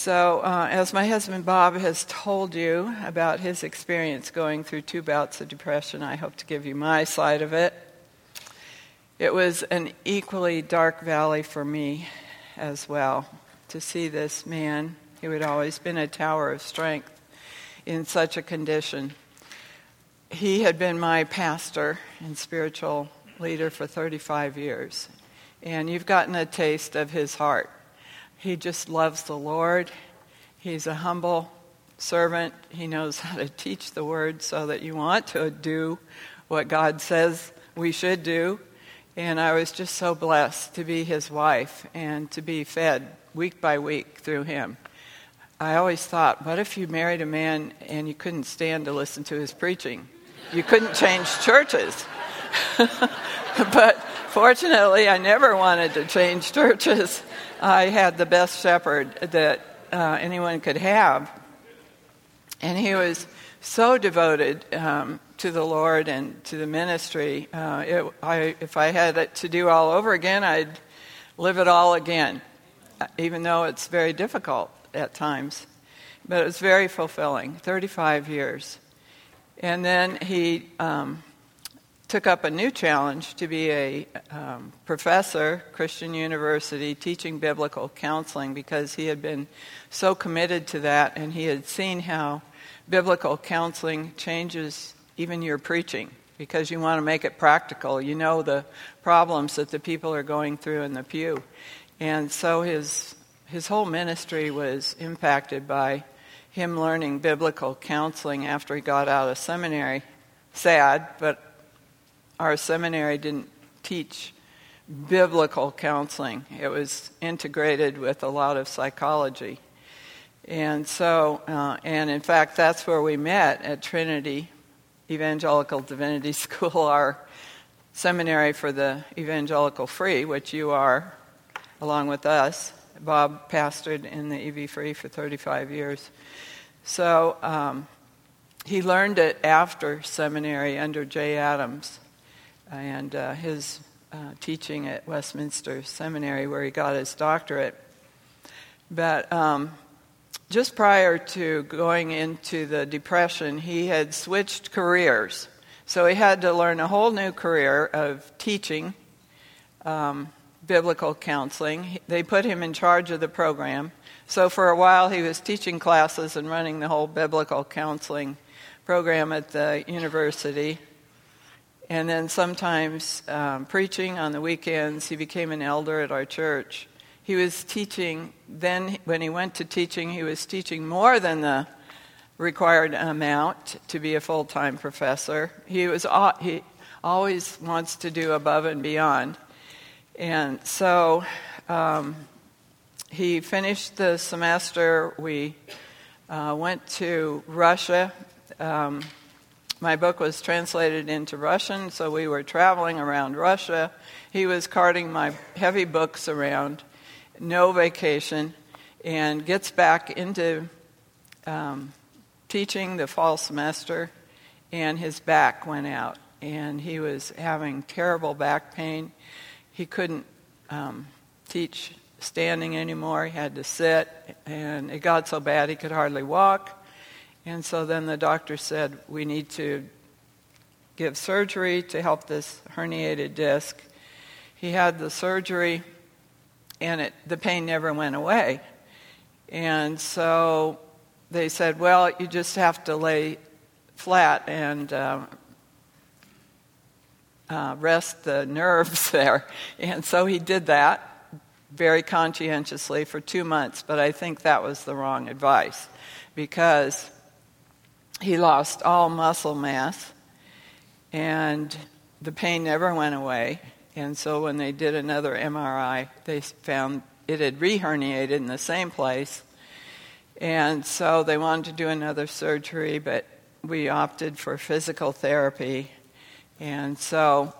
So, uh, as my husband Bob has told you about his experience going through two bouts of depression, I hope to give you my side of it. It was an equally dark valley for me as well to see this man who had always been a tower of strength in such a condition. He had been my pastor and spiritual leader for 35 years, and you've gotten a taste of his heart. He just loves the Lord. He's a humble servant. He knows how to teach the word so that you want to do what God says we should do. And I was just so blessed to be his wife and to be fed week by week through him. I always thought, what if you married a man and you couldn't stand to listen to his preaching? You couldn't change churches. but fortunately, I never wanted to change churches. I had the best shepherd that uh, anyone could have. And he was so devoted um, to the Lord and to the ministry. Uh, it, I, if I had it to do all over again, I'd live it all again, even though it's very difficult at times. But it was very fulfilling 35 years. And then he um, took up a new challenge to be a um, professor, Christian University, teaching biblical counseling because he had been so committed to that and he had seen how biblical counseling changes even your preaching because you want to make it practical. You know the problems that the people are going through in the pew. And so his, his whole ministry was impacted by him learning biblical counseling after he got out of seminary. Sad, but our seminary didn't teach biblical counseling, it was integrated with a lot of psychology. And so, uh, and in fact, that's where we met at Trinity Evangelical Divinity School, our seminary for the evangelical free, which you are, along with us. Bob pastored in the EV Free for 35 years. So um, he learned it after seminary under Jay Adams and uh, his uh, teaching at Westminster Seminary, where he got his doctorate. But um, just prior to going into the Depression, he had switched careers. So he had to learn a whole new career of teaching um, biblical counseling. They put him in charge of the program. So for a while, he was teaching classes and running the whole biblical counseling program at the university and then sometimes um, preaching on the weekends. He became an elder at our church. He was teaching, then when he went to teaching, he was teaching more than the required amount to be a full time professor. He, was, he always wants to do above and beyond. And so um, he finished the semester. We uh, went to Russia. Um, my book was translated into Russian, so we were traveling around Russia. He was carting my heavy books around, no vacation, and gets back into um, teaching the fall semester, and his back went out, and he was having terrible back pain. He couldn't um, teach standing anymore, he had to sit, and it got so bad he could hardly walk. And so then the doctor said, We need to give surgery to help this herniated disc. He had the surgery, and it, the pain never went away. And so they said, Well, you just have to lay flat and uh, uh, rest the nerves there. And so he did that very conscientiously for two months, but I think that was the wrong advice because he lost all muscle mass, and the pain never went away. And so when they did another MRI, they found it had reherniated in the same place. And so they wanted to do another surgery, but we opted for physical therapy. And so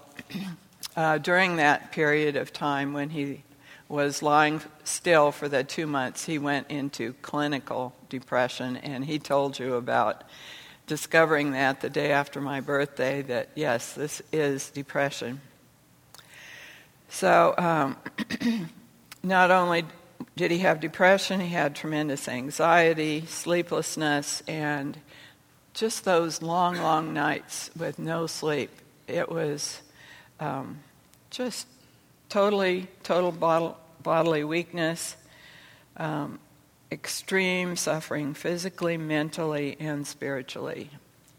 uh, during that period of time when he was lying still for the two months, he went into clinical depression, and he told you about discovering that the day after my birthday that yes, this is depression. So, um, not only did he have depression? He had tremendous anxiety, sleeplessness, and just those long, long nights with no sleep. It was um, just totally, total bodily weakness, um, extreme suffering, physically, mentally, and spiritually.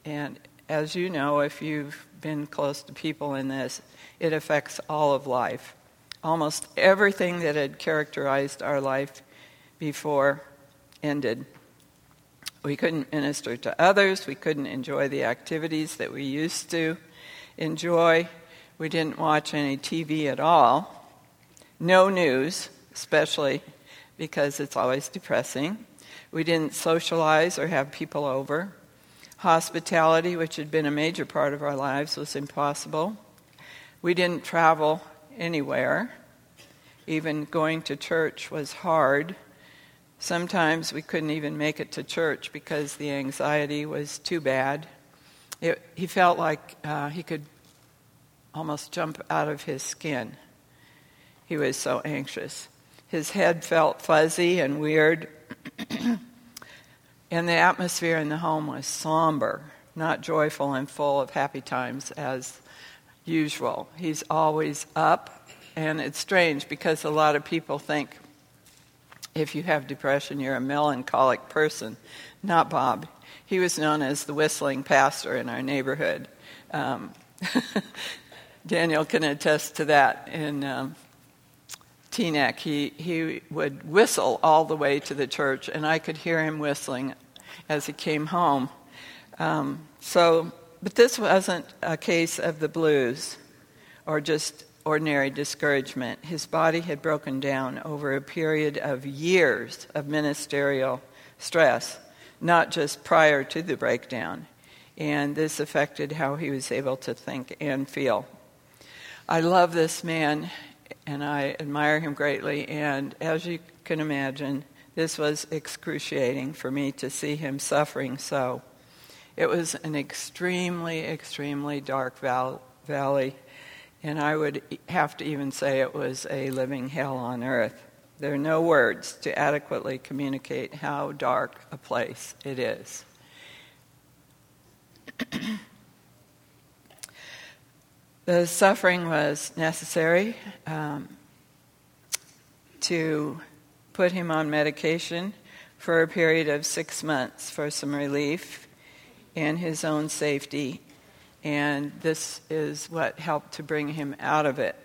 And as you know, if you've been close to people in this, it affects all of life. Almost everything that had characterized our life before ended. We couldn't minister to others. We couldn't enjoy the activities that we used to enjoy. We didn't watch any TV at all. No news, especially because it's always depressing. We didn't socialize or have people over. Hospitality, which had been a major part of our lives, was impossible. We didn't travel anywhere. Even going to church was hard. Sometimes we couldn't even make it to church because the anxiety was too bad. It, he felt like uh, he could almost jump out of his skin. He was so anxious. His head felt fuzzy and weird. and the atmosphere in the home was somber, not joyful and full of happy times as usual. He's always up, and it's strange because a lot of people think if you have depression, you're a melancholic person. Not Bob. He was known as the whistling pastor in our neighborhood. Um, Daniel can attest to that. In um, Teaneck, he, he would whistle all the way to the church, and I could hear him whistling as he came home. Um, so, but this wasn't a case of the blues or just ordinary discouragement. His body had broken down over a period of years of ministerial stress, not just prior to the breakdown. And this affected how he was able to think and feel. I love this man and I admire him greatly. And as you can imagine, this was excruciating for me to see him suffering so. It was an extremely, extremely dark val- valley and I would have to even say it was a living hell on earth. There are no words to adequately communicate how dark a place it is. the suffering was necessary um, to put him on medication for a period of six months for some relief and his own safety and this is what helped to bring him out of it.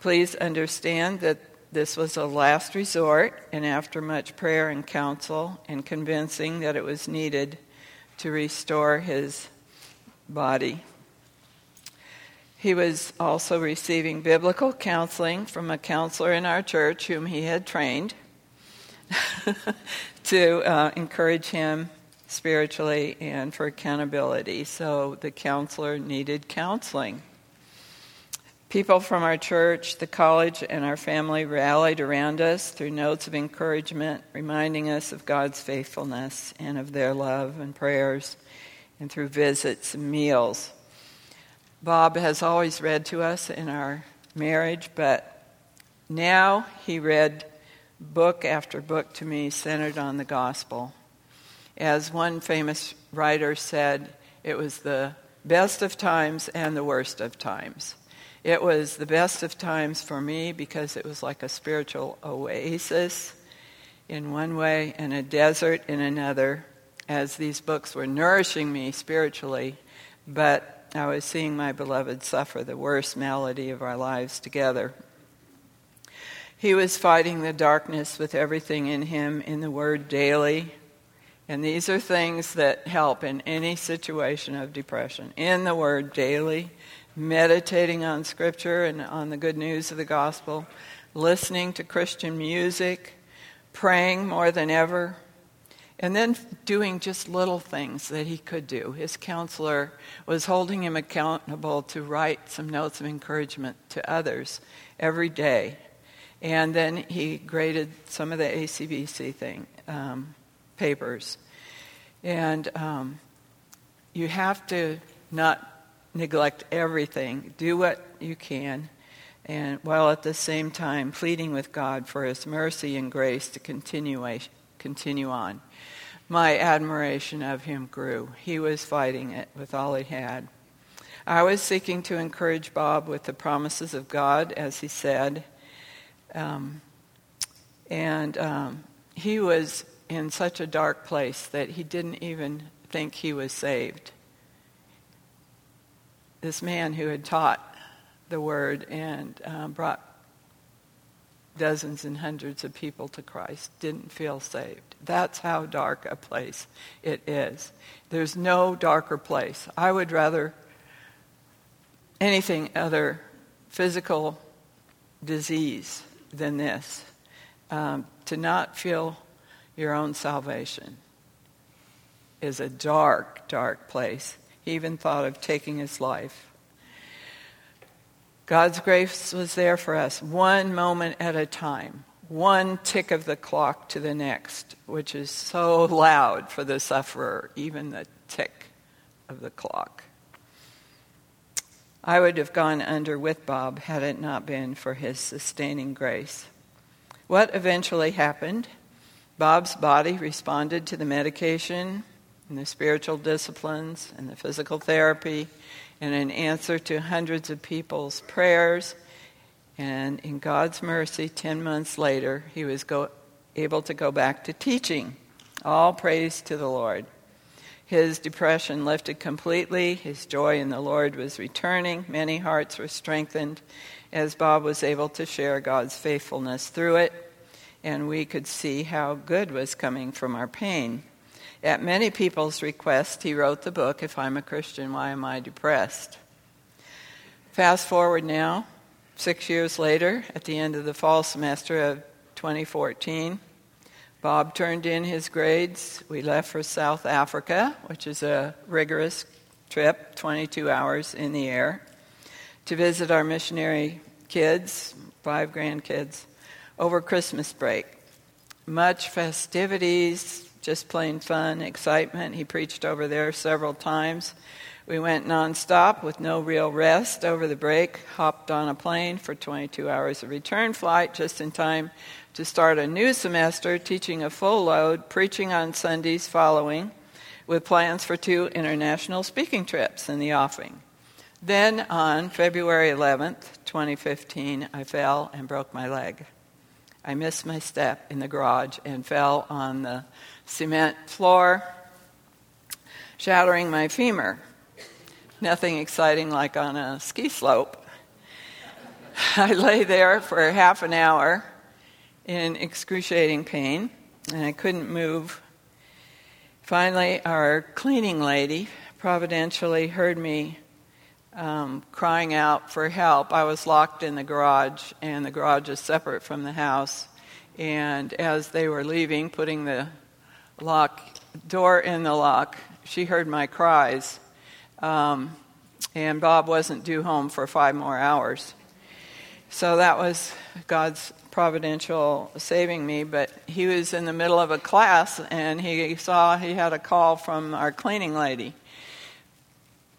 Please understand that this was a last resort, and after much prayer and counsel and convincing that it was needed to restore his body. He was also receiving biblical counseling from a counselor in our church whom he had trained to uh, encourage him spiritually and for accountability. So the counselor needed counseling. People from our church, the college, and our family rallied around us through notes of encouragement, reminding us of God's faithfulness and of their love and prayers, and through visits and meals. Bob has always read to us in our marriage, but now he read book after book to me centered on the gospel. As one famous writer said, it was the best of times and the worst of times. It was the best of times for me because it was like a spiritual oasis in one way and a desert in another, as these books were nourishing me spiritually, but I was seeing my beloved suffer the worst malady of our lives together. He was fighting the darkness with everything in him in the Word daily, and these are things that help in any situation of depression. In the Word daily, meditating on Scripture and on the good news of the gospel, listening to Christian music, praying more than ever, and then doing just little things that he could do. His counselor was holding him accountable to write some notes of encouragement to others every day. And then he graded some of the ACBC thing. Um, papers. And um, you have to not neglect everything. Do what you can and while at the same time pleading with God for his mercy and grace to continue, continue on. My admiration of him grew. He was fighting it with all he had. I was seeking to encourage Bob with the promises of God, as he said. Um, and um, he was in such a dark place that he didn't even think he was saved. This man who had taught the word and um, brought dozens and hundreds of people to Christ didn't feel saved. That's how dark a place it is. There's no darker place. I would rather anything other physical disease than this um, to not feel your own salvation is a dark, dark place. He even thought of taking his life. God's grace was there for us one moment at a time, one tick of the clock to the next, which is so loud for the sufferer, even the tick of the clock. I would have gone under with Bob had it not been for his sustaining grace. What eventually happened? Bob's body responded to the medication and the spiritual disciplines and the physical therapy and in answer to hundreds of people's prayers. And in God's mercy, 10 months later, he was go- able to go back to teaching. All praise to the Lord. His depression lifted completely. His joy in the Lord was returning. Many hearts were strengthened as Bob was able to share God's faithfulness through it, and we could see how good was coming from our pain. At many people's request, he wrote the book, If I'm a Christian, Why Am I Depressed? Fast forward now, six years later, at the end of the fall semester of 2014, Bob turned in his grades. We left for South Africa, which is a rigorous trip, 22 hours in the air to visit our missionary kids, five grandkids, over Christmas break. Much festivities, just plain fun, excitement. He preached over there several times. We went nonstop with no real rest over the break, hopped on a plane for 22 hours of return flight just in time to start a new semester, teaching a full load, preaching on Sundays following, with plans for two international speaking trips in the offing. Then on February 11th, 2015, I fell and broke my leg. I missed my step in the garage and fell on the cement floor, shattering my femur. Nothing exciting like on a ski slope. I lay there for half an hour in excruciating pain, and I couldn't move. Finally, our cleaning lady providentially heard me um, crying out for help. I was locked in the garage, and the garage is separate from the house. And as they were leaving, putting the lock door in the lock, she heard my cries. Um, and Bob wasn't due home for five more hours. So that was God's providential saving me. But he was in the middle of a class, and he saw he had a call from our cleaning lady.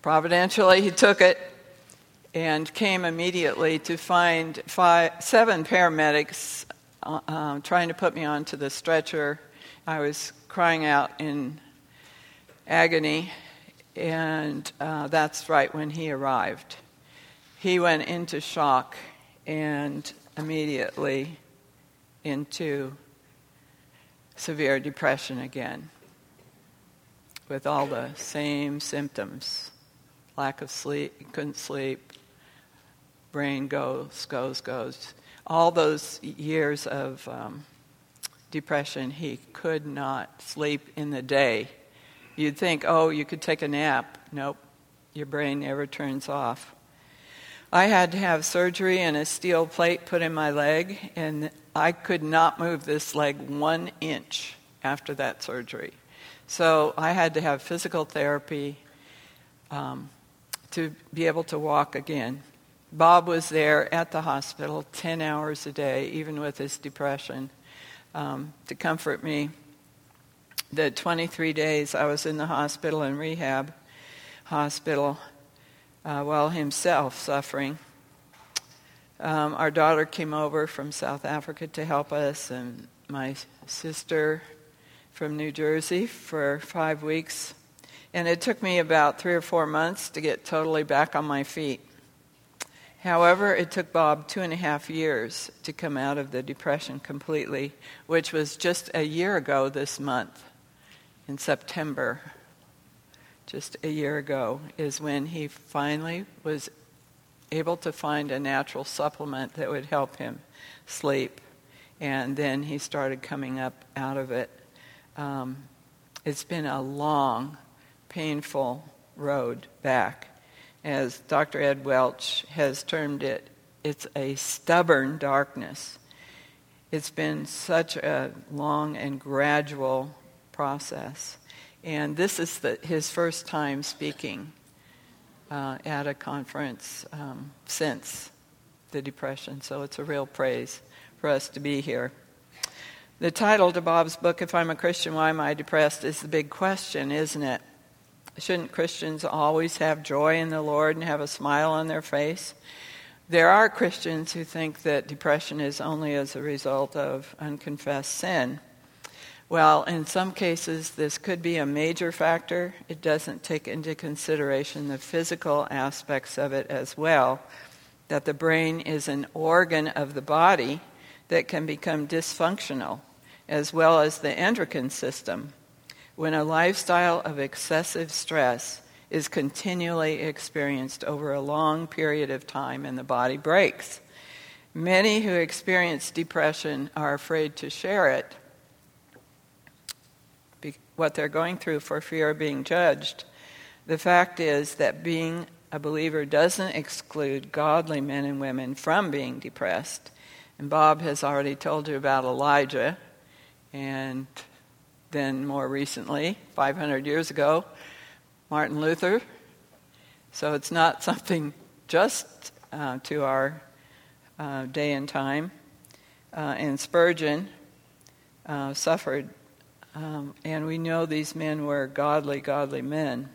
Providentially, he took it and came immediately to find five, seven paramedics uh, uh, trying to put me onto the stretcher. I was crying out in agony, and uh, that's right when he arrived. He went into shock and immediately into severe depression again with all the same symptoms lack of sleep, couldn't sleep, brain goes, goes, goes. All those years of um, depression, he could not sleep in the day. You'd think, oh, you could take a nap. Nope, your brain never turns off. I had to have surgery and a steel plate put in my leg, and I could not move this leg one inch after that surgery. So I had to have physical therapy, um, to be able to walk again. Bob was there at the hospital 10 hours a day, even with his depression, um, to comfort me. The 23 days I was in the hospital and rehab hospital uh, while himself suffering. Um, our daughter came over from South Africa to help us, and my sister from New Jersey for five weeks. And it took me about three or four months to get totally back on my feet. However, it took Bob two and a half years to come out of the depression completely, which was just a year ago this month, in September. Just a year ago is when he finally was able to find a natural supplement that would help him sleep. And then he started coming up out of it. Um, it's been a long, painful road back. As Dr. Ed Welch has termed it, it's a stubborn darkness. It's been such a long and gradual process. And this is the, his first time speaking uh, at a conference um, since the Depression, so it's a real praise for us to be here. The title to Bob's book, If I'm a Christian, Why Am I Depressed, is the big question, isn't it? Shouldn't Christians always have joy in the Lord and have a smile on their face? There are Christians who think that depression is only as a result of unconfessed sin. Well, in some cases, this could be a major factor. It doesn't take into consideration the physical aspects of it as well, that the brain is an organ of the body that can become dysfunctional, as well as the endocrine system. When a lifestyle of excessive stress is continually experienced over a long period of time and the body breaks. Many who experience depression are afraid to share it what they're going through for fear of being judged. The fact is that being a believer doesn't exclude godly men and women from being depressed. And Bob has already told you about Elijah, and then more recently, 500 years ago, Martin Luther. So it's not something just uh, to our uh, day and time. Uh, and Spurgeon uh, suffered um, and we know these men were godly, godly men.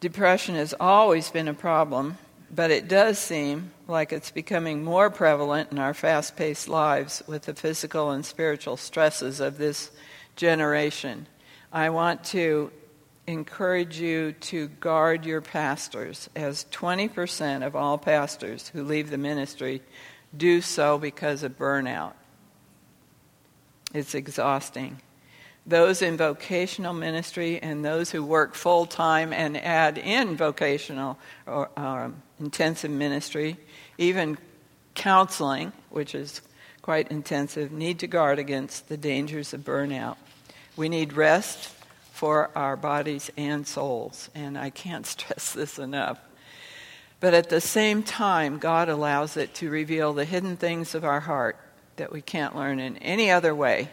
Depression has always been a problem, but it does seem like it's becoming more prevalent in our fast paced lives with the physical and spiritual stresses of this generation. I want to encourage you to guard your pastors, as 20% of all pastors who leave the ministry do so because of burnout. It's exhausting those in vocational ministry and those who work full time and add in vocational or um, intensive ministry, even counseling, which is quite intensive, need to guard against the dangers of burnout. We need rest for our bodies and souls, and I can't stress this enough. But at the same time, God allows it to reveal the hidden things of our heart that we can't learn in any other way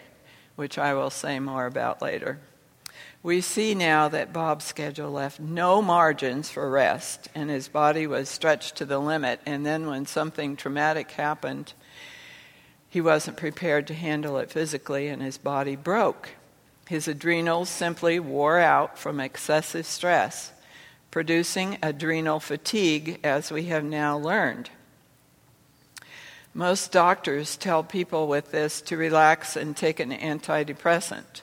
which I will say more about later. We see now that Bob's schedule left no margins for rest, and his body was stretched to the limit. And then, when something traumatic happened, he wasn't prepared to handle it physically, and his body broke. His adrenals simply wore out from excessive stress, producing adrenal fatigue, as we have now learned. Most doctors tell people with this to relax and take an antidepressant.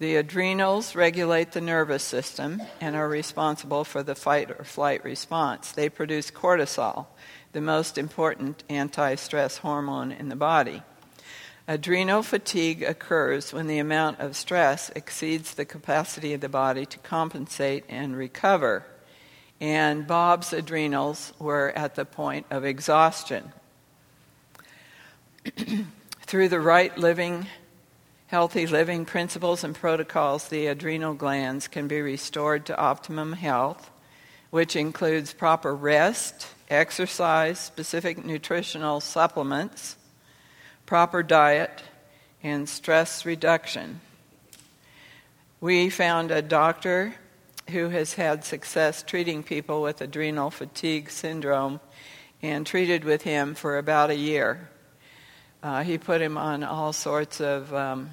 The adrenals regulate the nervous system and are responsible for the fight or flight response. They produce cortisol, the most important anti stress hormone in the body. Adrenal fatigue occurs when the amount of stress exceeds the capacity of the body to compensate and recover. And Bob's adrenals were at the point of exhaustion. Through the right living, healthy living principles and protocols, the adrenal glands can be restored to optimum health, which includes proper rest, exercise, specific nutritional supplements, proper diet, and stress reduction. We found a doctor who has had success treating people with adrenal fatigue syndrome and treated with him for about a year. Uh, he put him on all sorts of um,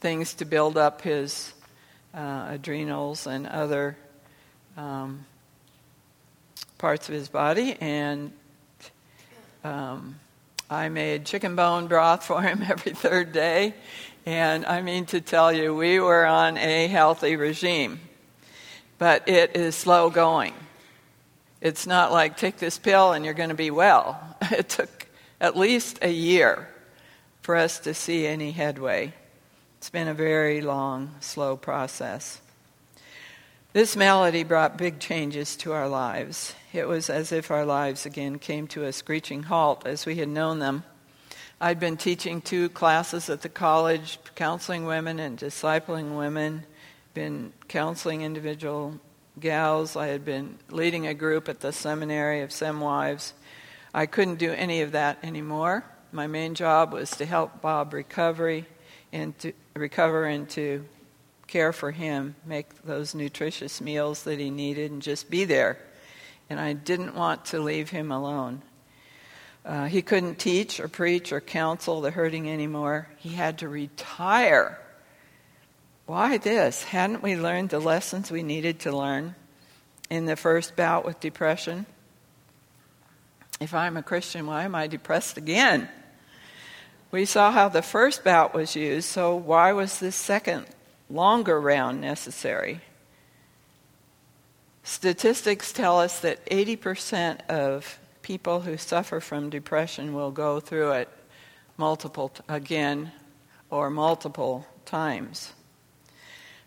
things to build up his uh, adrenals and other um, parts of his body, and Um, I made chicken bone broth for him every third day. And I mean to tell you, we were on a healthy regime. But it is slow going. It's not like take this pill and you're going to be well. It took at least a year for us to see any headway. It's been a very long, slow process. This malady brought big changes to our lives. It was as if our lives again came to a screeching halt as we had known them. I'd been teaching two classes at the college, counseling women and discipling women, been counseling individual gals. I had been leading a group at the seminary of SEM wives. I couldn't do any of that anymore. My main job was to help Bob recovery and to recover and to care for him, make those nutritious meals that he needed, and just be there. And I didn't want to leave him alone. Uh, he couldn't teach or preach or counsel the hurting anymore. He had to retire. Why this? Hadn't we learned the lessons we needed to learn in the first bout with depression? If I'm a Christian, why am I depressed again? We saw how the first bout was used, so why was this second longer round necessary. Statistics tell us that 80% of people who suffer from depression will go through it multiple again or multiple times.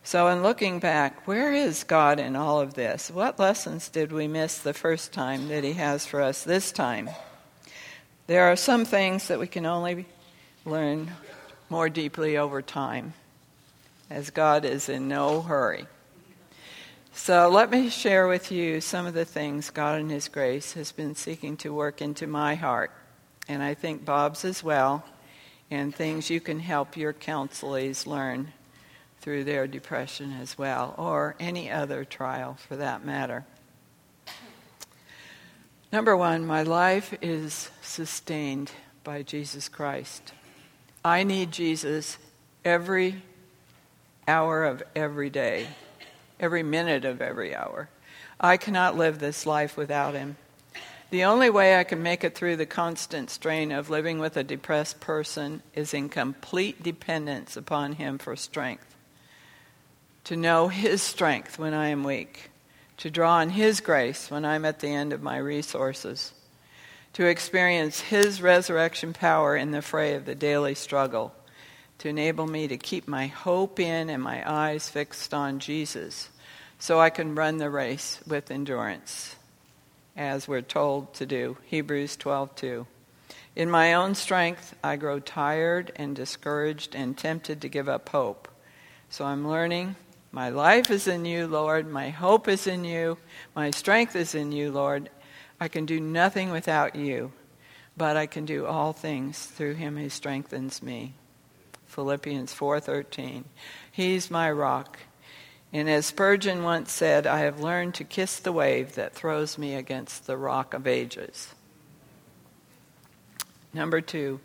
So, in looking back, where is God in all of this? What lessons did we miss the first time that He has for us this time? There are some things that we can only learn more deeply over time as God is in no hurry. So let me share with you some of the things God in His grace has been seeking to work into my heart, and I think Bob's as well, and things you can help your counselees learn through their depression as well, or any other trial for that matter. Number one, my life is sustained by Jesus Christ. I need Jesus every hour of every day, every minute of every hour. I cannot live this life without him. The only way I can make it through the constant strain of living with a depressed person is in complete dependence upon him for strength. To know his strength when I am weak, to draw on his grace when I'm at the end of my resources, to experience his resurrection power in the fray of the daily struggle to enable me to keep my hope in and my eyes fixed on Jesus so I can run the race with endurance as we're told to do Hebrews 12:2 In my own strength I grow tired and discouraged and tempted to give up hope. So I'm learning my life is in you Lord my hope is in you my strength is in you Lord I can do nothing without you but I can do all things through him who strengthens me Philippians 4:13. He's my rock. And as Spurgeon once said, I have learned to kiss the wave that throws me against the rock of ages. Number 2,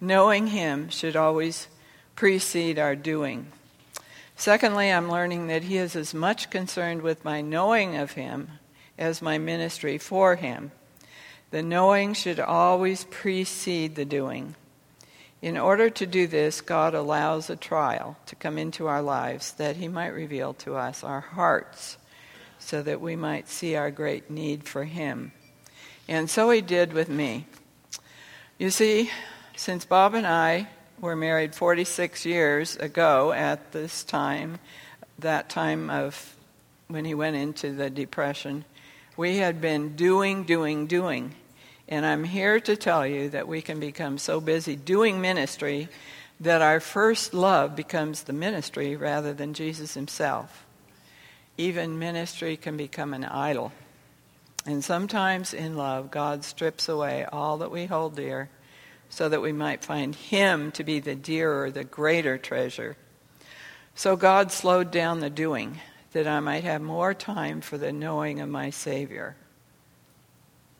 knowing him should always precede our doing. Secondly, I'm learning that he is as much concerned with my knowing of him as my ministry for him. The knowing should always precede the doing. In order to do this, God allows a trial to come into our lives that He might reveal to us our hearts so that we might see our great need for Him. And so He did with me. You see, since Bob and I were married 46 years ago at this time, that time of when he went into the depression, we had been doing, doing, doing and I'm here to tell you that we can become so busy doing ministry that our first love becomes the ministry rather than Jesus himself. Even ministry can become an idol. And sometimes in love, God strips away all that we hold dear so that we might find Him to be the dearer, the greater treasure. So God slowed down the doing that I might have more time for the knowing of my Savior.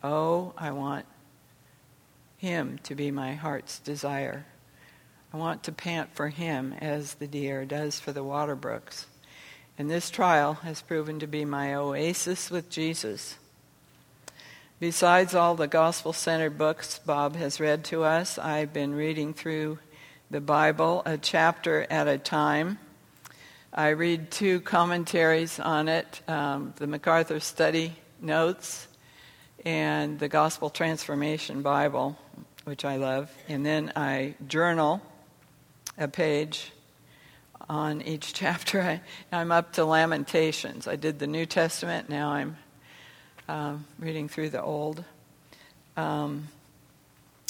Oh, I want Him to be my heart's desire. I want to pant for Him as the deer does for the water brooks. And this trial has proven to be my oasis with Jesus. Besides all the gospel centered books Bob has read to us, I've been reading through the Bible a chapter at a time. I read two commentaries on it um, the MacArthur Study Notes and the Gospel Transformation Bible, which I love. And then I journal a page on each chapter. I, am up to Lamentations. I did the New Testament, now I'm uh, reading through the Old. Um,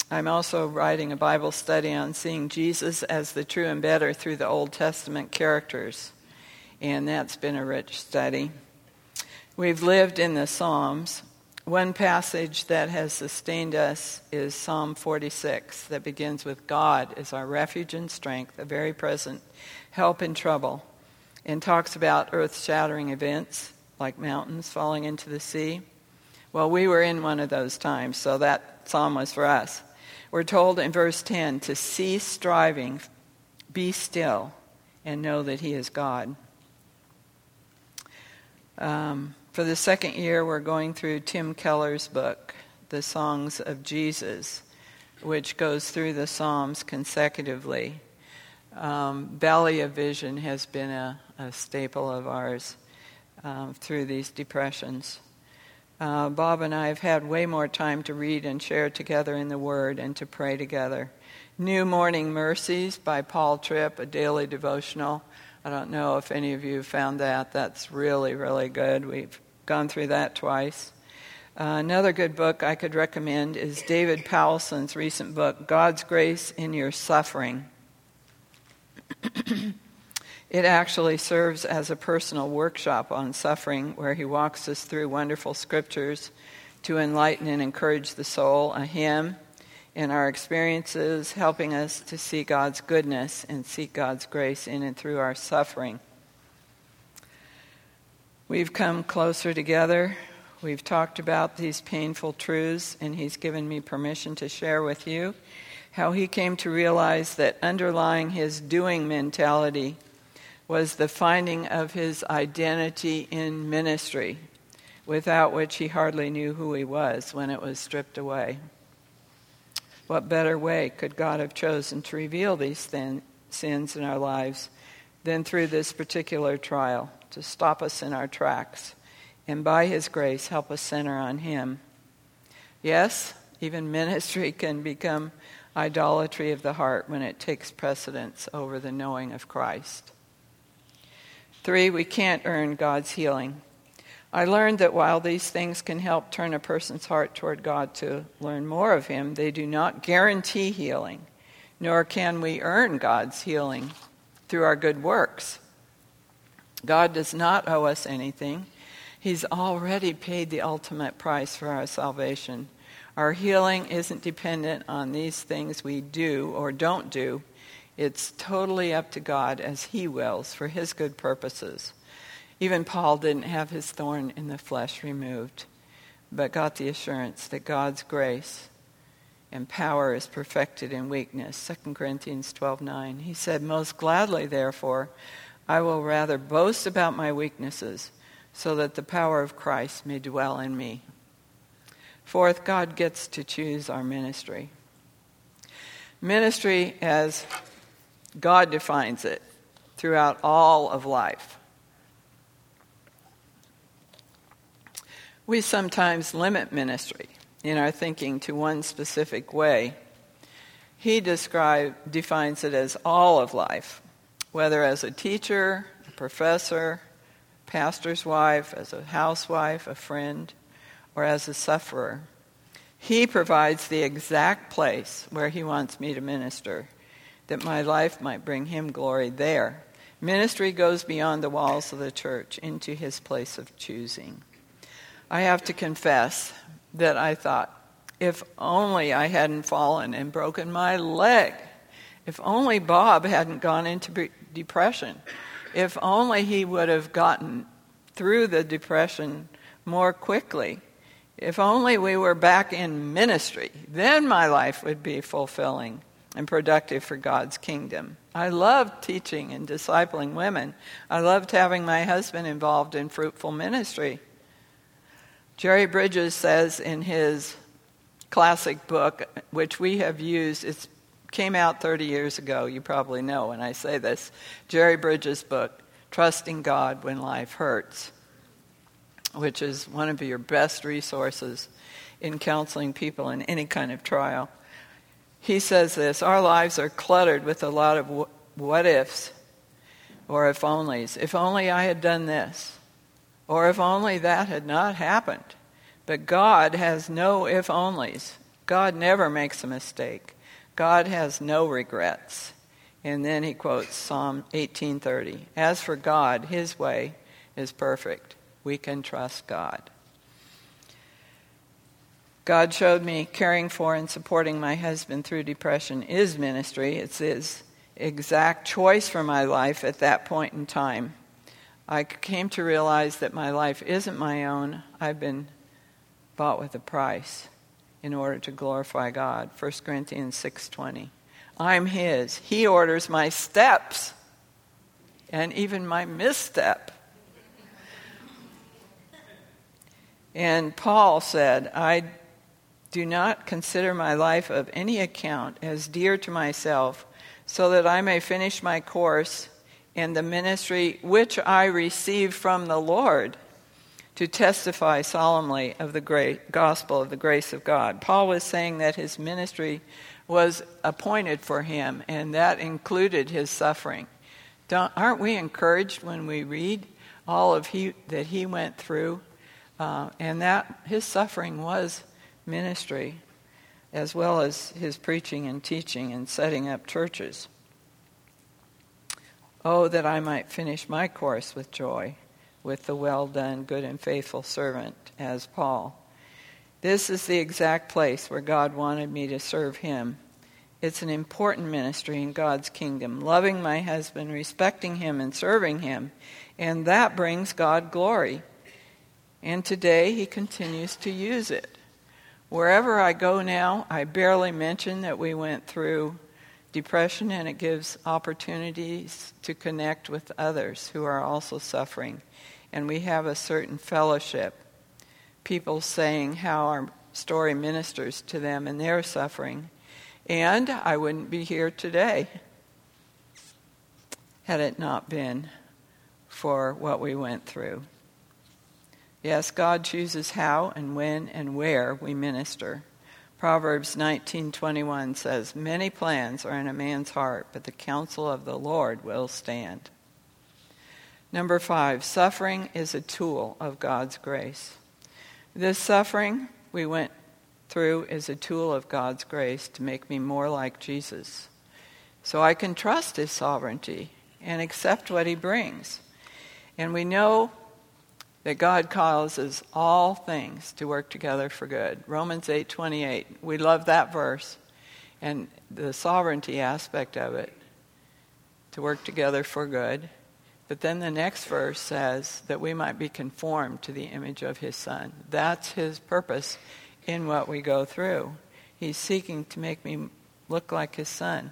I'm also writing a Bible study on seeing Jesus as the true and better through the Old Testament characters, and that's been a rich study. We've lived in the Psalms. One passage that has sustained us is Psalm 46, that begins with God is our refuge and strength, a very present help in trouble, and talks about earth shattering events like mountains falling into the sea. Well, we were in one of those times, so that psalm was for us. We're told in verse 10 to cease striving, be still, and know that He is God. Um, for the second year, we're going through Tim Keller's book, The Songs of Jesus, which goes through the Psalms consecutively. Um, Valley of Vision has been a, a staple of ours um, through these depressions. Uh, Bob and I have had way more time to read and share together in the Word and to pray together. New Morning Mercies by Paul Tripp, a daily devotional. I don't know if any of you found that. That's really, really good. We've gone through that twice. Uh, another good book I could recommend is David Powlison's recent book, God's Grace in Your Suffering. It actually serves as a personal workshop on suffering where he walks us through wonderful scriptures to enlighten and encourage the soul, a hymn in our experiences, helping us to see God's goodness and seek God's grace in and through our suffering. We've come closer together. We've talked about these painful truths, and He's given me permission to share with you how He came to realize that underlying His doing mentality was the finding of his identity in ministry, without which he hardly knew who he was when it was stripped away. What better way could God have chosen to reveal these thin- sins in our lives than through this particular trial, to stop us in our tracks, and by his grace help us center on him? Yes, even ministry can become idolatry of the heart when it takes precedence over the knowing of Christ. Three, we can't earn God's healing. I learned that while these things can help turn a person's heart toward God to learn more of Him, they do not guarantee healing, nor can we earn God's healing through our good works. God does not owe us anything. He's already paid the ultimate price for our salvation. Our healing isn't dependent on these things we do or don't do. It's totally up to God as He wills for His good purposes. Even Paul didn't have his thorn in the flesh removed, but got the assurance that God's grace and power is perfected in weakness. 2 Corinthians 12:9. He said, "Most gladly, therefore, I will rather boast about my weaknesses, so that the power of Christ may dwell in me." Fourth, God gets to choose our ministry. Ministry as God defines it throughout all of life. We sometimes limit ministry in our thinking to one specific way. He describe, defines it as all of life, whether as a teacher, a professor, pastor's wife, as a housewife, a friend, or as a sufferer. He provides the exact place where he wants me to minister that my life might bring him glory there. Ministry goes beyond the walls of the church into his place of choosing. I have to confess that I thought, if only I hadn't fallen and broken my leg, if only Bob hadn't gone into depression, if only he would have gotten through the depression more quickly, if only we were back in ministry, then my life would be fulfilling and productive for God's kingdom. I loved teaching and discipling women. I loved having my husband involved in fruitful ministry. Jerry Bridges says in his classic book, which we have used, it came out 30 years ago, you probably know when I say this, Jerry Bridges' book, Trusting God When Life Hurts, which is one of your best resources in counseling people in any kind of trial. He says this Our lives are cluttered with a lot of what ifs or if onlys. If only I had done this, or if only that had not happened. But God has no if onlys. God never makes a mistake. God has no regrets. And then he quotes Psalm 18:30. As for God, his way is perfect. We can trust God. God showed me caring for and supporting my husband through depression is ministry. It's his exact choice for my life at that point in time. I came to realize that my life isn't my own. I've been bought with a price in order to glorify God. 1 Corinthians 6:20. I'm his. He orders my steps and even my misstep. And Paul said, I do not consider my life of any account as dear to myself, so that I may finish my course in the ministry which I received from the Lord to testify solemnly of the great gospel of the grace of God. Paul was saying that his ministry was appointed for him, and that included his suffering. Don't, aren't we encouraged when we read all of he, that he went through, uh, and that his suffering was ministry, as well as his preaching and teaching and setting up churches. Oh, that I might finish my course with joy, with the well done, good and faithful servant, as Paul. This is the exact place where God wanted me to serve him. It's an important ministry in God's kingdom, loving my husband, respecting him, and serving him. And that brings God glory. And today he continues to use it. Wherever I go now, I barely mention that we went through depression, and it gives opportunities to connect with others who are also suffering. And we have a certain fellowship. People saying how our story ministers to them in their suffering. And I wouldn't be here today had it not been for what we went through. Yes, God chooses how and when and where we minister. Proverbs 19:21 says, "Many plans are in a man's heart, but the counsel of the Lord will stand." Number 5, suffering is a tool of God's grace. This suffering we went through is a tool of God's grace to make me more like Jesus. So I can trust his sovereignty and accept what he brings. And we know that God causes all things to work together for good. Romans 8:28. We love that verse and the sovereignty aspect of it to work together for good. But then the next verse says that we might be conformed to the image of his son. That's his purpose in what we go through. He's seeking to make me look like his son.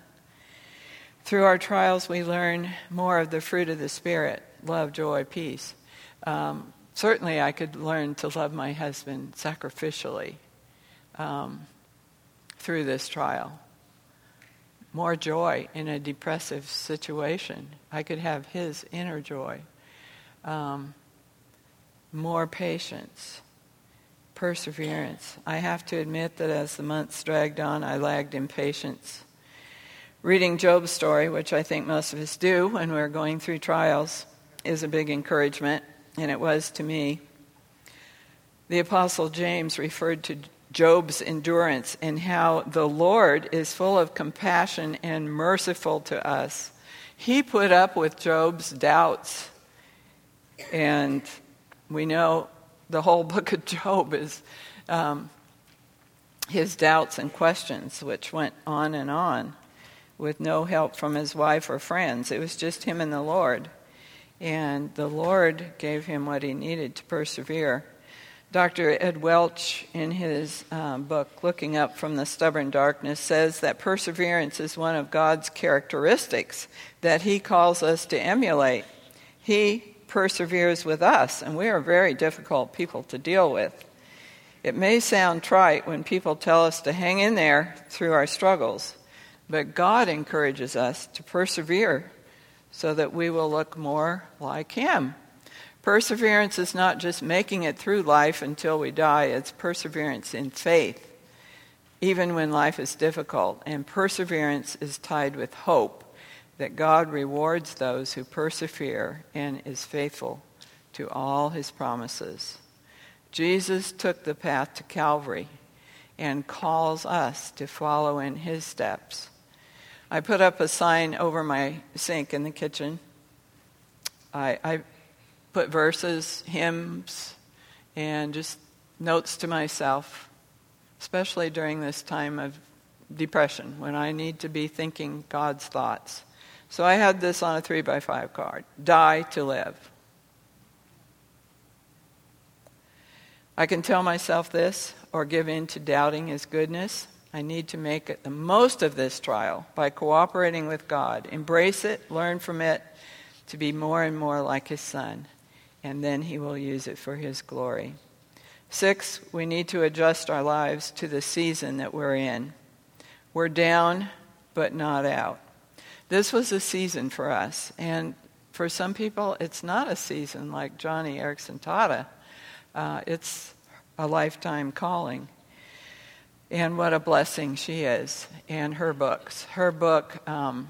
Through our trials, we learn more of the fruit of the Spirit love, joy, peace. Um, certainly I could learn to love my husband sacrificially um, through this trial. More joy in a depressive situation. I could have his inner joy. Um, more patience, perseverance. I have to admit that as the months dragged on, I lagged in patience. Reading Job's story, which I think most of us do when we're going through trials, is a big encouragement and it was to me. The Apostle James referred to Job's endurance and how the Lord is full of compassion and merciful to us. He put up with Job's doubts, and we know the whole book of Job is um, his doubts and questions, which went on and on with no help from his wife or friends. It was just him and the Lord and the Lord gave him what he needed to persevere. Dr. Ed Welch, in his um, book, Looking Up from the Stubborn Darkness, says that perseverance is one of God's characteristics that he calls us to emulate. He perseveres with us, and we are very difficult people to deal with. It may sound trite when people tell us to hang in there through our struggles, but God encourages us to persevere so that we will look more like Him. Perseverance is not just making it through life until we die, it's perseverance in faith, even when life is difficult. And perseverance is tied with hope that God rewards those who persevere and is faithful to all his promises. Jesus took the path to Calvary and calls us to follow in his steps. I put up a sign over my sink in the kitchen. I, I put verses, hymns, and just notes to myself, especially during this time of depression when I need to be thinking God's thoughts. So I had this on a three by five card die to live. I can tell myself this or give in to doubting his goodness. I need to make the most of this trial by cooperating with God, embrace it, learn from it, to be more and more like His Son, and then He will use it for His glory. Six, we need to adjust our lives to the season that we're in. We're down, but not out. This was a season for us, and for some people, it's not a season like Joni Eareckson Tada. Uh, it's a lifetime calling. And what a blessing she is, and her books. Her book, um,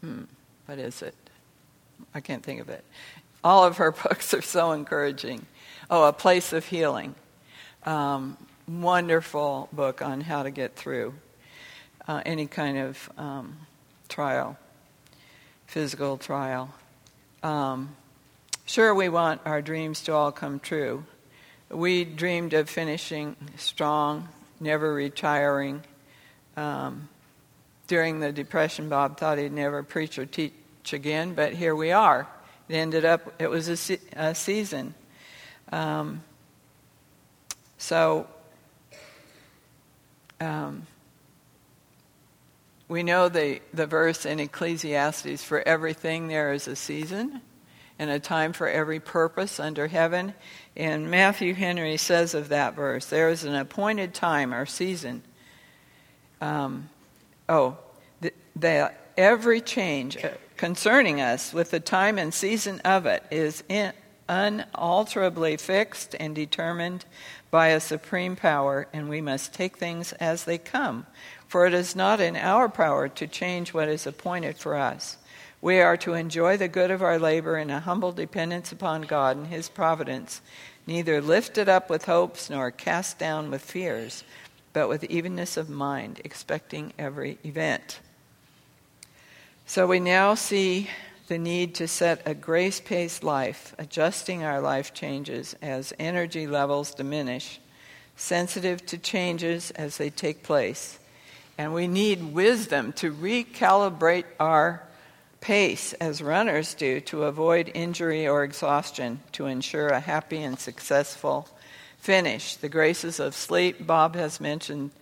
hmm, what is it? I can't think of it. All of her books are so encouraging. Oh, A Place of Healing. Um, wonderful book on how to get through uh, any kind of um, trial, physical trial. Um, sure, we want our dreams to all come true, we dreamed of finishing strong, never retiring. Um, during the Depression, Bob thought he'd never preach or teach again, but here we are. It ended up, it was a, se- a season. Um, so, um, we know the, the verse in Ecclesiastes for everything there is a season and a time for every purpose under heaven. And Matthew Henry says of that verse, there is an appointed time or season. Um, oh, th- that every change concerning us with the time and season of it is in, unalterably fixed and determined by a supreme power, and we must take things as they come. For it is not in our power to change what is appointed for us. We are to enjoy the good of our labor in a humble dependence upon God and His providence, neither lifted up with hopes nor cast down with fears, but with evenness of mind, expecting every event. So we now see the need to set a grace paced life, adjusting our life changes as energy levels diminish, sensitive to changes as they take place. And we need wisdom to recalibrate our pace as runners do to avoid injury or exhaustion to ensure a happy and successful finish. The graces of sleep, Bob has mentioned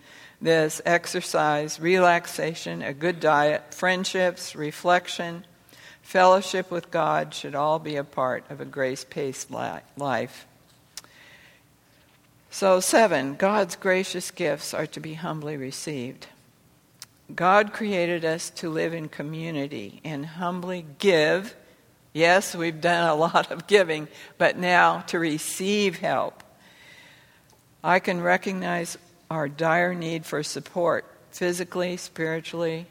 this exercise, relaxation, a good diet, friendships, reflection, fellowship with God should all be a part of a grace paced life. So, seven, God's gracious gifts are to be humbly received. God created us to live in community and humbly give. Yes, we've done a lot of giving, but now to receive help. I can recognize our dire need for support, physically, spiritually,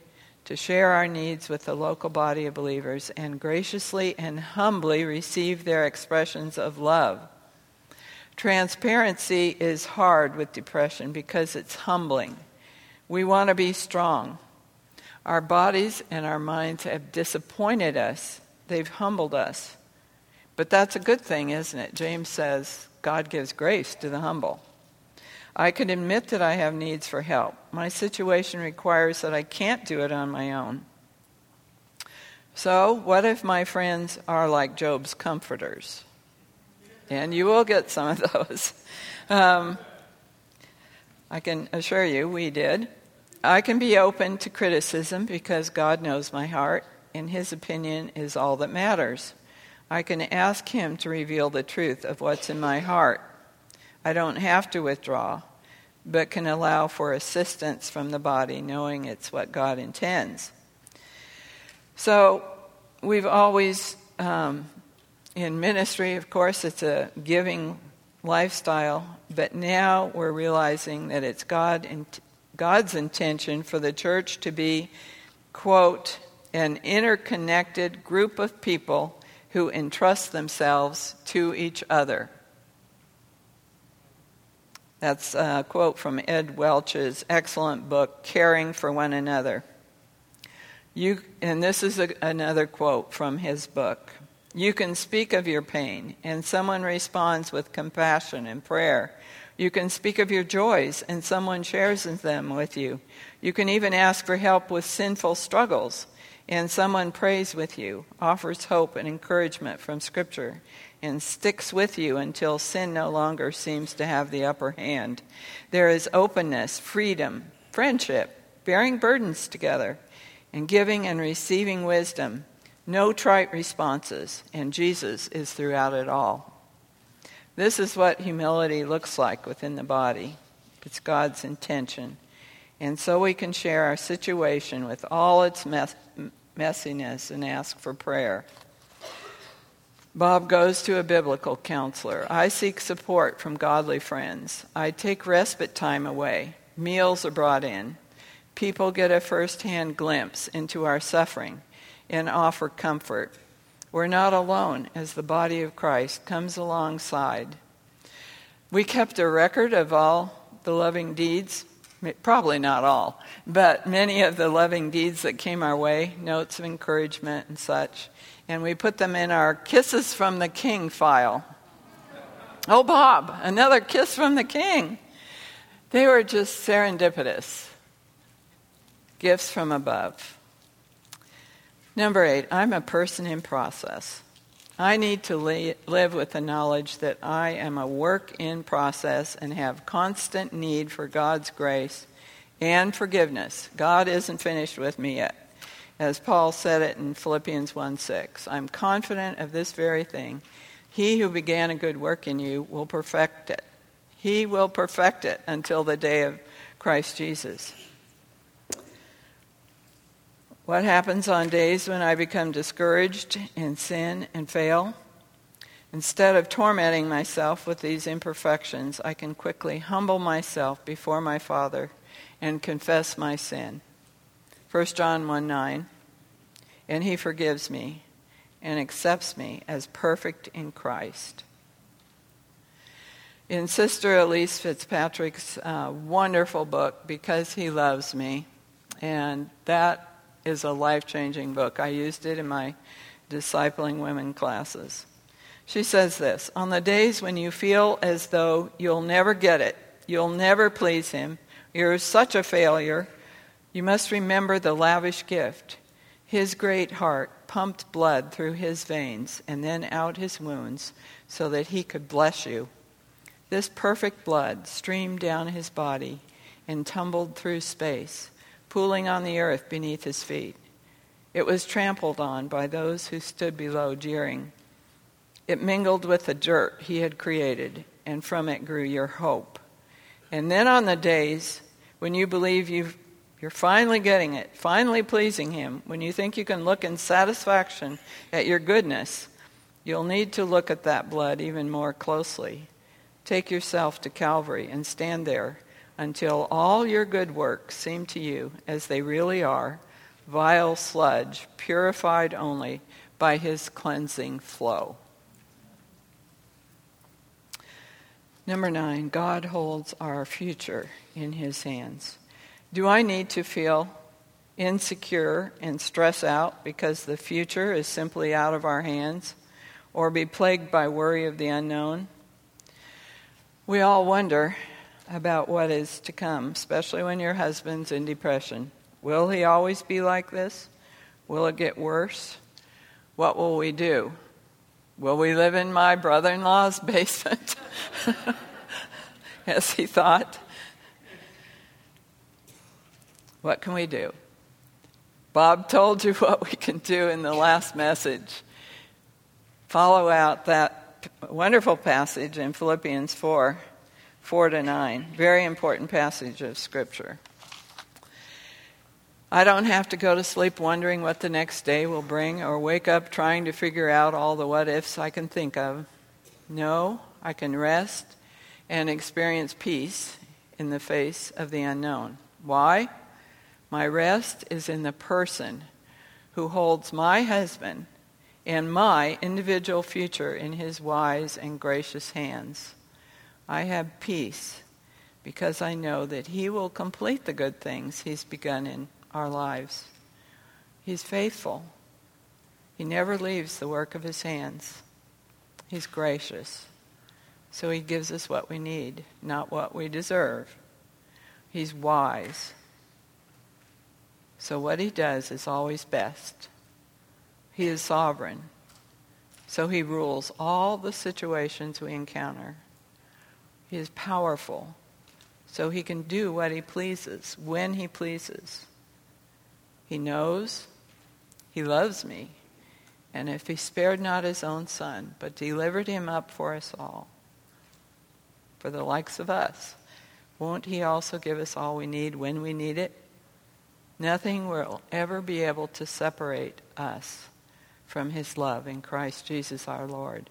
to share our needs with the local body of believers and graciously and humbly receive their expressions of love. Transparency is hard with depression because it's humbling. We want to be strong. Our bodies and our minds have disappointed us, they've humbled us. But that's a good thing, isn't it? James says God gives grace to the humble. I can admit that I have needs for help. My situation requires that I can't do it on my own. So, what if my friends are like Job's comforters? And you will get some of those. Um, I can assure you we did. I can be open to criticism because God knows my heart, and His opinion is all that matters. I can ask Him to reveal the truth of what's in my heart. I don't have to withdraw, but can allow for assistance from the body, knowing it's what God intends. So we've always, um, in ministry, of course, it's a giving lifestyle, but now we're realizing that it's God God's intention for the church to be, quote, an interconnected group of people who entrust themselves to each other. That's a quote from Ed Welch's excellent book, Caring for One Another. You, and this is a, another quote from his book. You can speak of your pain, and someone responds with compassion and prayer. You can speak of your joys, and someone shares them with you. You can even ask for help with sinful struggles, and someone prays with you, offers hope and encouragement from Scripture, and sticks with you until sin no longer seems to have the upper hand. There is openness, freedom, friendship, bearing burdens together, and giving and receiving wisdom no trite responses, and Jesus is throughout it all. This is what humility looks like within the body. It's God's intention. And so we can share our situation with all its mess- messiness and ask for prayer. Bob goes to a biblical counselor. I seek support from godly friends. I take respite time away. Meals are brought in. People get a first hand glimpse into our suffering and offer comfort. We're not alone as the body of Christ comes alongside. We kept a record of all the loving deeds, probably not all, but many of the loving deeds that came our way, notes of encouragement and such, and we put them in our Kisses from the King file. Oh, Bob, another kiss from the King. They were just serendipitous gifts from above. Number eight, I'm a person in process. I need to live with the knowledge that I am a work in process and have constant need for God's grace and forgiveness. God isn't finished with me yet. As Paul said it in Philippians 1 6, I'm confident of this very thing. He who began a good work in you will perfect it. He will perfect it until the day of Christ Jesus. What happens on days when I become discouraged and sin and fail? Instead of tormenting myself with these imperfections, I can quickly humble myself before my Father and confess my sin. 1 John 1 9. And he forgives me and accepts me as perfect in Christ. In Sister Elyse Fitzpatrick's uh, wonderful book, Because He Loves Me, and that is a life changing book. I used it in my discipling women classes. She says this On the days when you feel as though you'll never get it, you'll never please Him, you're such a failure, you must remember the lavish gift. His great heart pumped blood through his veins and then out his wounds so that he could bless you. This perfect blood streamed down his body and tumbled through space pooling on the earth beneath his feet. It was trampled on by those who stood below, jeering. It mingled with the dirt he had created, and from it grew your hope. And then on the days when you believe you you're finally getting it, finally pleasing Him, when you think you can look in satisfaction at your goodness, you'll need to look at that blood even more closely. Take yourself to Calvary and stand there until all your good works seem to you, as they really are, vile sludge, purified only by his cleansing flow. Number nine, God holds our future in his hands. Do I need to feel insecure and stress out because the future is simply out of our hands or be plagued by worry of the unknown? We all wonder about what is to come, especially when your husband's in depression. Will he always be like this? Will it get worse? What will we do? Will we live in my brother in law's basement? As he thought. What can we do? Bob told you what we can do in the last message. Follow out that wonderful passage in Philippians 4 4 to 9. Very important passage of Scripture. I don't have to go to sleep wondering what the next day will bring or wake up trying to figure out all the what ifs I can think of. No, I can rest and experience peace in the face of the unknown. Why? My rest is in the person who holds my husband and my individual future in his wise and gracious hands. I have peace because I know that he will complete the good things he's begun in our lives. He's faithful. He never leaves the work of his hands. He's gracious. So he gives us what we need, not what we deserve. He's wise. So what he does is always best. He is sovereign. So he rules all the situations we encounter. He is powerful. So he can do what he pleases, when he pleases. He knows he loves me. And if he spared not his own son, but delivered him up for us all, for the likes of us, won't he also give us all we need when we need it? Nothing will ever be able to separate us from his love in Christ Jesus our Lord.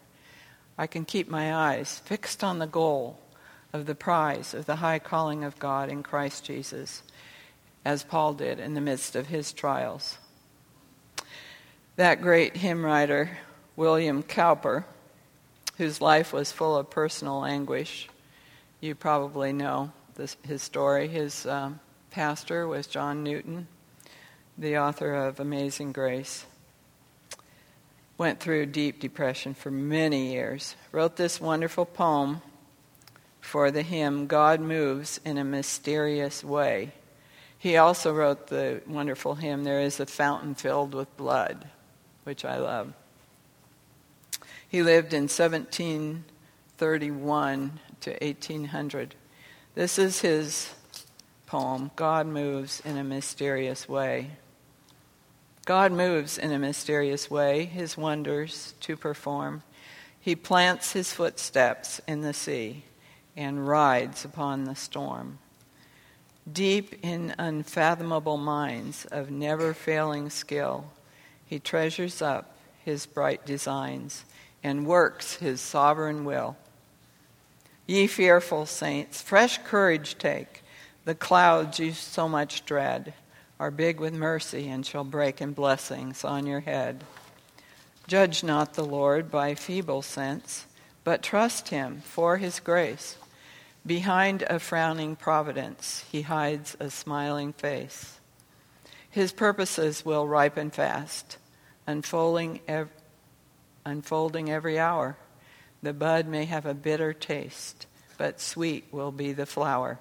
I can keep my eyes fixed on the goal of the prize of the high calling of God in Christ Jesus as Paul did in the midst of his trials. That great hymn writer, William Cowper, whose life was full of personal anguish, you probably know this, his story. His um, pastor was John Newton, the author of Amazing Grace. Went through deep depression for many years. Wrote this wonderful poem for the hymn, God Moves in a Mysterious Way. He also wrote the wonderful hymn, There is a Fountain Filled with Blood, which I love. He lived in 1731 to 1800. This is his poem, God Moves in a Mysterious Way. God moves in a mysterious way, his wonders to perform. He plants his footsteps in the sea and rides upon the storm. Deep in unfathomable minds of never failing skill, he treasures up his bright designs and works his sovereign will. Ye fearful saints, fresh courage take. The clouds you so much dread are big with mercy and shall break in blessings on your head. Judge not the Lord by feeble sense, but trust him for his grace. Behind a frowning providence, he hides a smiling face. His purposes will ripen fast, unfolding, ev- unfolding every hour. The bud may have a bitter taste, but sweet will be the flower.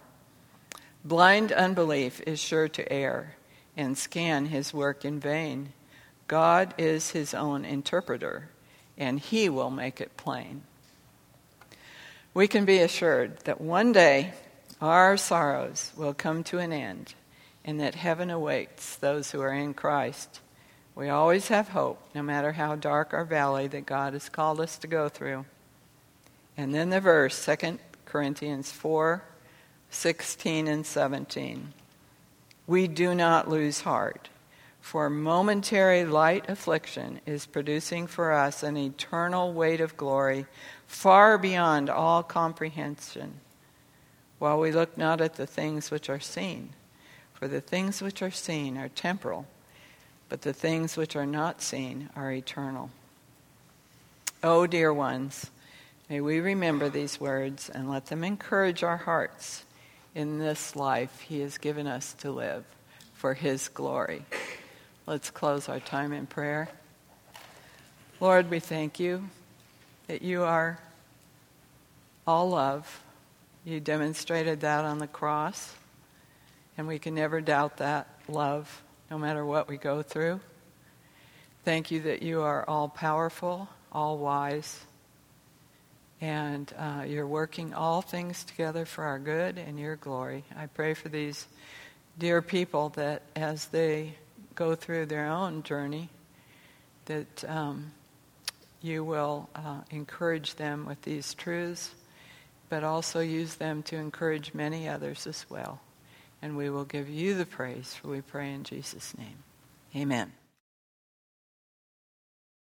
Blind unbelief is sure to err and scan his work in vain. God is his own interpreter, and he will make it plain we can be assured that one day our sorrows will come to an end and that heaven awaits those who are in Christ. We always have hope, no matter how dark our valley that God has called us to go through. And then the verse, 2 Corinthians 4 16 and 17. We do not lose heart, for momentary light affliction is producing for us an eternal weight of glory far beyond all comprehension, while we look not at the things which are seen. For the things which are seen are temporal, but the things which are not seen are eternal. Oh, dear ones, may we remember these words and let them encourage our hearts in this life He has given us to live for His glory. Let's close our time in prayer. Lord, we thank you that you are all love. You demonstrated that on the cross, and we can never doubt that love no matter what we go through. Thank you that you are all powerful, all wise, and uh, you're working all things together for our good and your glory. I pray for these dear people that as they go through their own journey, that um, you will uh, encourage them with these truths but also use them to encourage many others as well. And we will give you the praise, for we pray in Jesus' name. Amen.